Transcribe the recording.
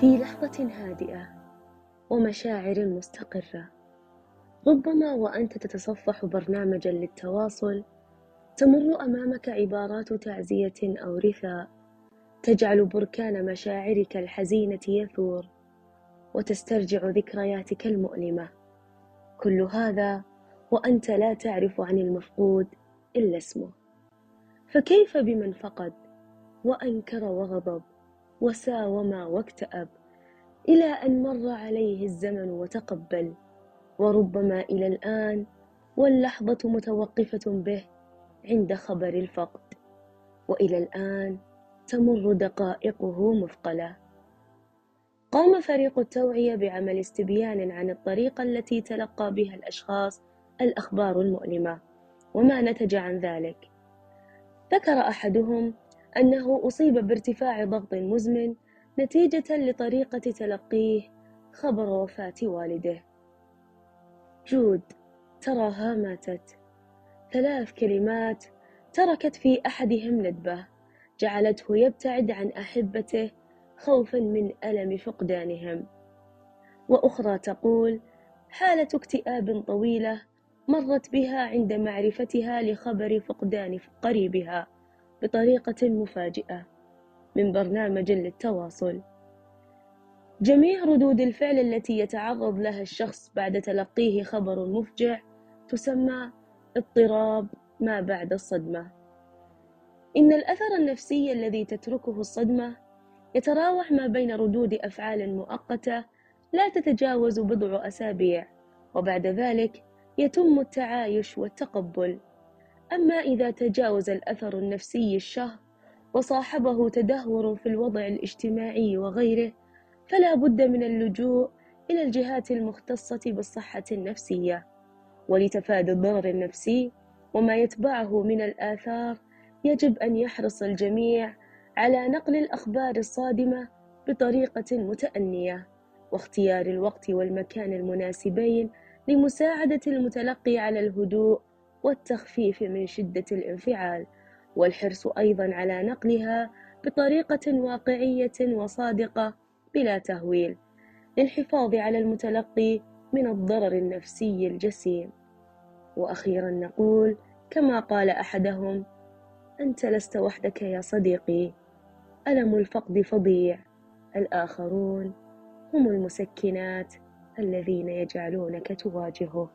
في لحظة هادئة ومشاعر مستقرة. ربما وأنت تتصفح برنامجا للتواصل تمر أمامك عبارات تعزية أو رثاء تجعل بركان مشاعرك الحزينة يثور وتسترجع ذكرياتك المؤلمة. كل هذا وأنت لا تعرف عن المفقود إلا اسمه. فكيف بمن فقد وأنكر وغضب؟ وساوم واكتأب إلى أن مر عليه الزمن وتقبل وربما إلى الآن واللحظة متوقفة به عند خبر الفقد وإلى الآن تمر دقائقه مثقلة. قام فريق التوعية بعمل استبيان عن الطريقة التي تلقى بها الأشخاص الأخبار المؤلمة وما نتج عن ذلك. ذكر أحدهم أنه أصيب بارتفاع ضغط مزمن نتيجة لطريقة تلقيه خبر وفاة والده. جود تراها ماتت. ثلاث كلمات تركت في أحدهم ندبة جعلته يبتعد عن أحبته خوفا من ألم فقدانهم. وأخرى تقول حالة اكتئاب طويلة مرت بها عند معرفتها لخبر فقدان قريبها. بطريقة مفاجئة من برنامج للتواصل. جميع ردود الفعل التي يتعرض لها الشخص بعد تلقيه خبر مفجع تسمى اضطراب ما بعد الصدمة. إن الأثر النفسي الذي تتركه الصدمة يتراوح ما بين ردود أفعال مؤقتة لا تتجاوز بضع أسابيع وبعد ذلك يتم التعايش والتقبل. أما إذا تجاوز الأثر النفسي الشهر وصاحبه تدهور في الوضع الاجتماعي وغيره فلا بد من اللجوء إلى الجهات المختصة بالصحة النفسية. ولتفادي الضرر النفسي وما يتبعه من الآثار يجب أن يحرص الجميع على نقل الأخبار الصادمة بطريقة متأنية واختيار الوقت والمكان المناسبين لمساعدة المتلقي على الهدوء والتخفيف من شدة الانفعال والحرص أيضا على نقلها بطريقة واقعية وصادقة بلا تهويل للحفاظ على المتلقي من الضرر النفسي الجسيم. وأخيرا نقول كما قال أحدهم أنت لست وحدك يا صديقي ألم الفقد فظيع الآخرون هم المسكنات الذين يجعلونك تواجهه.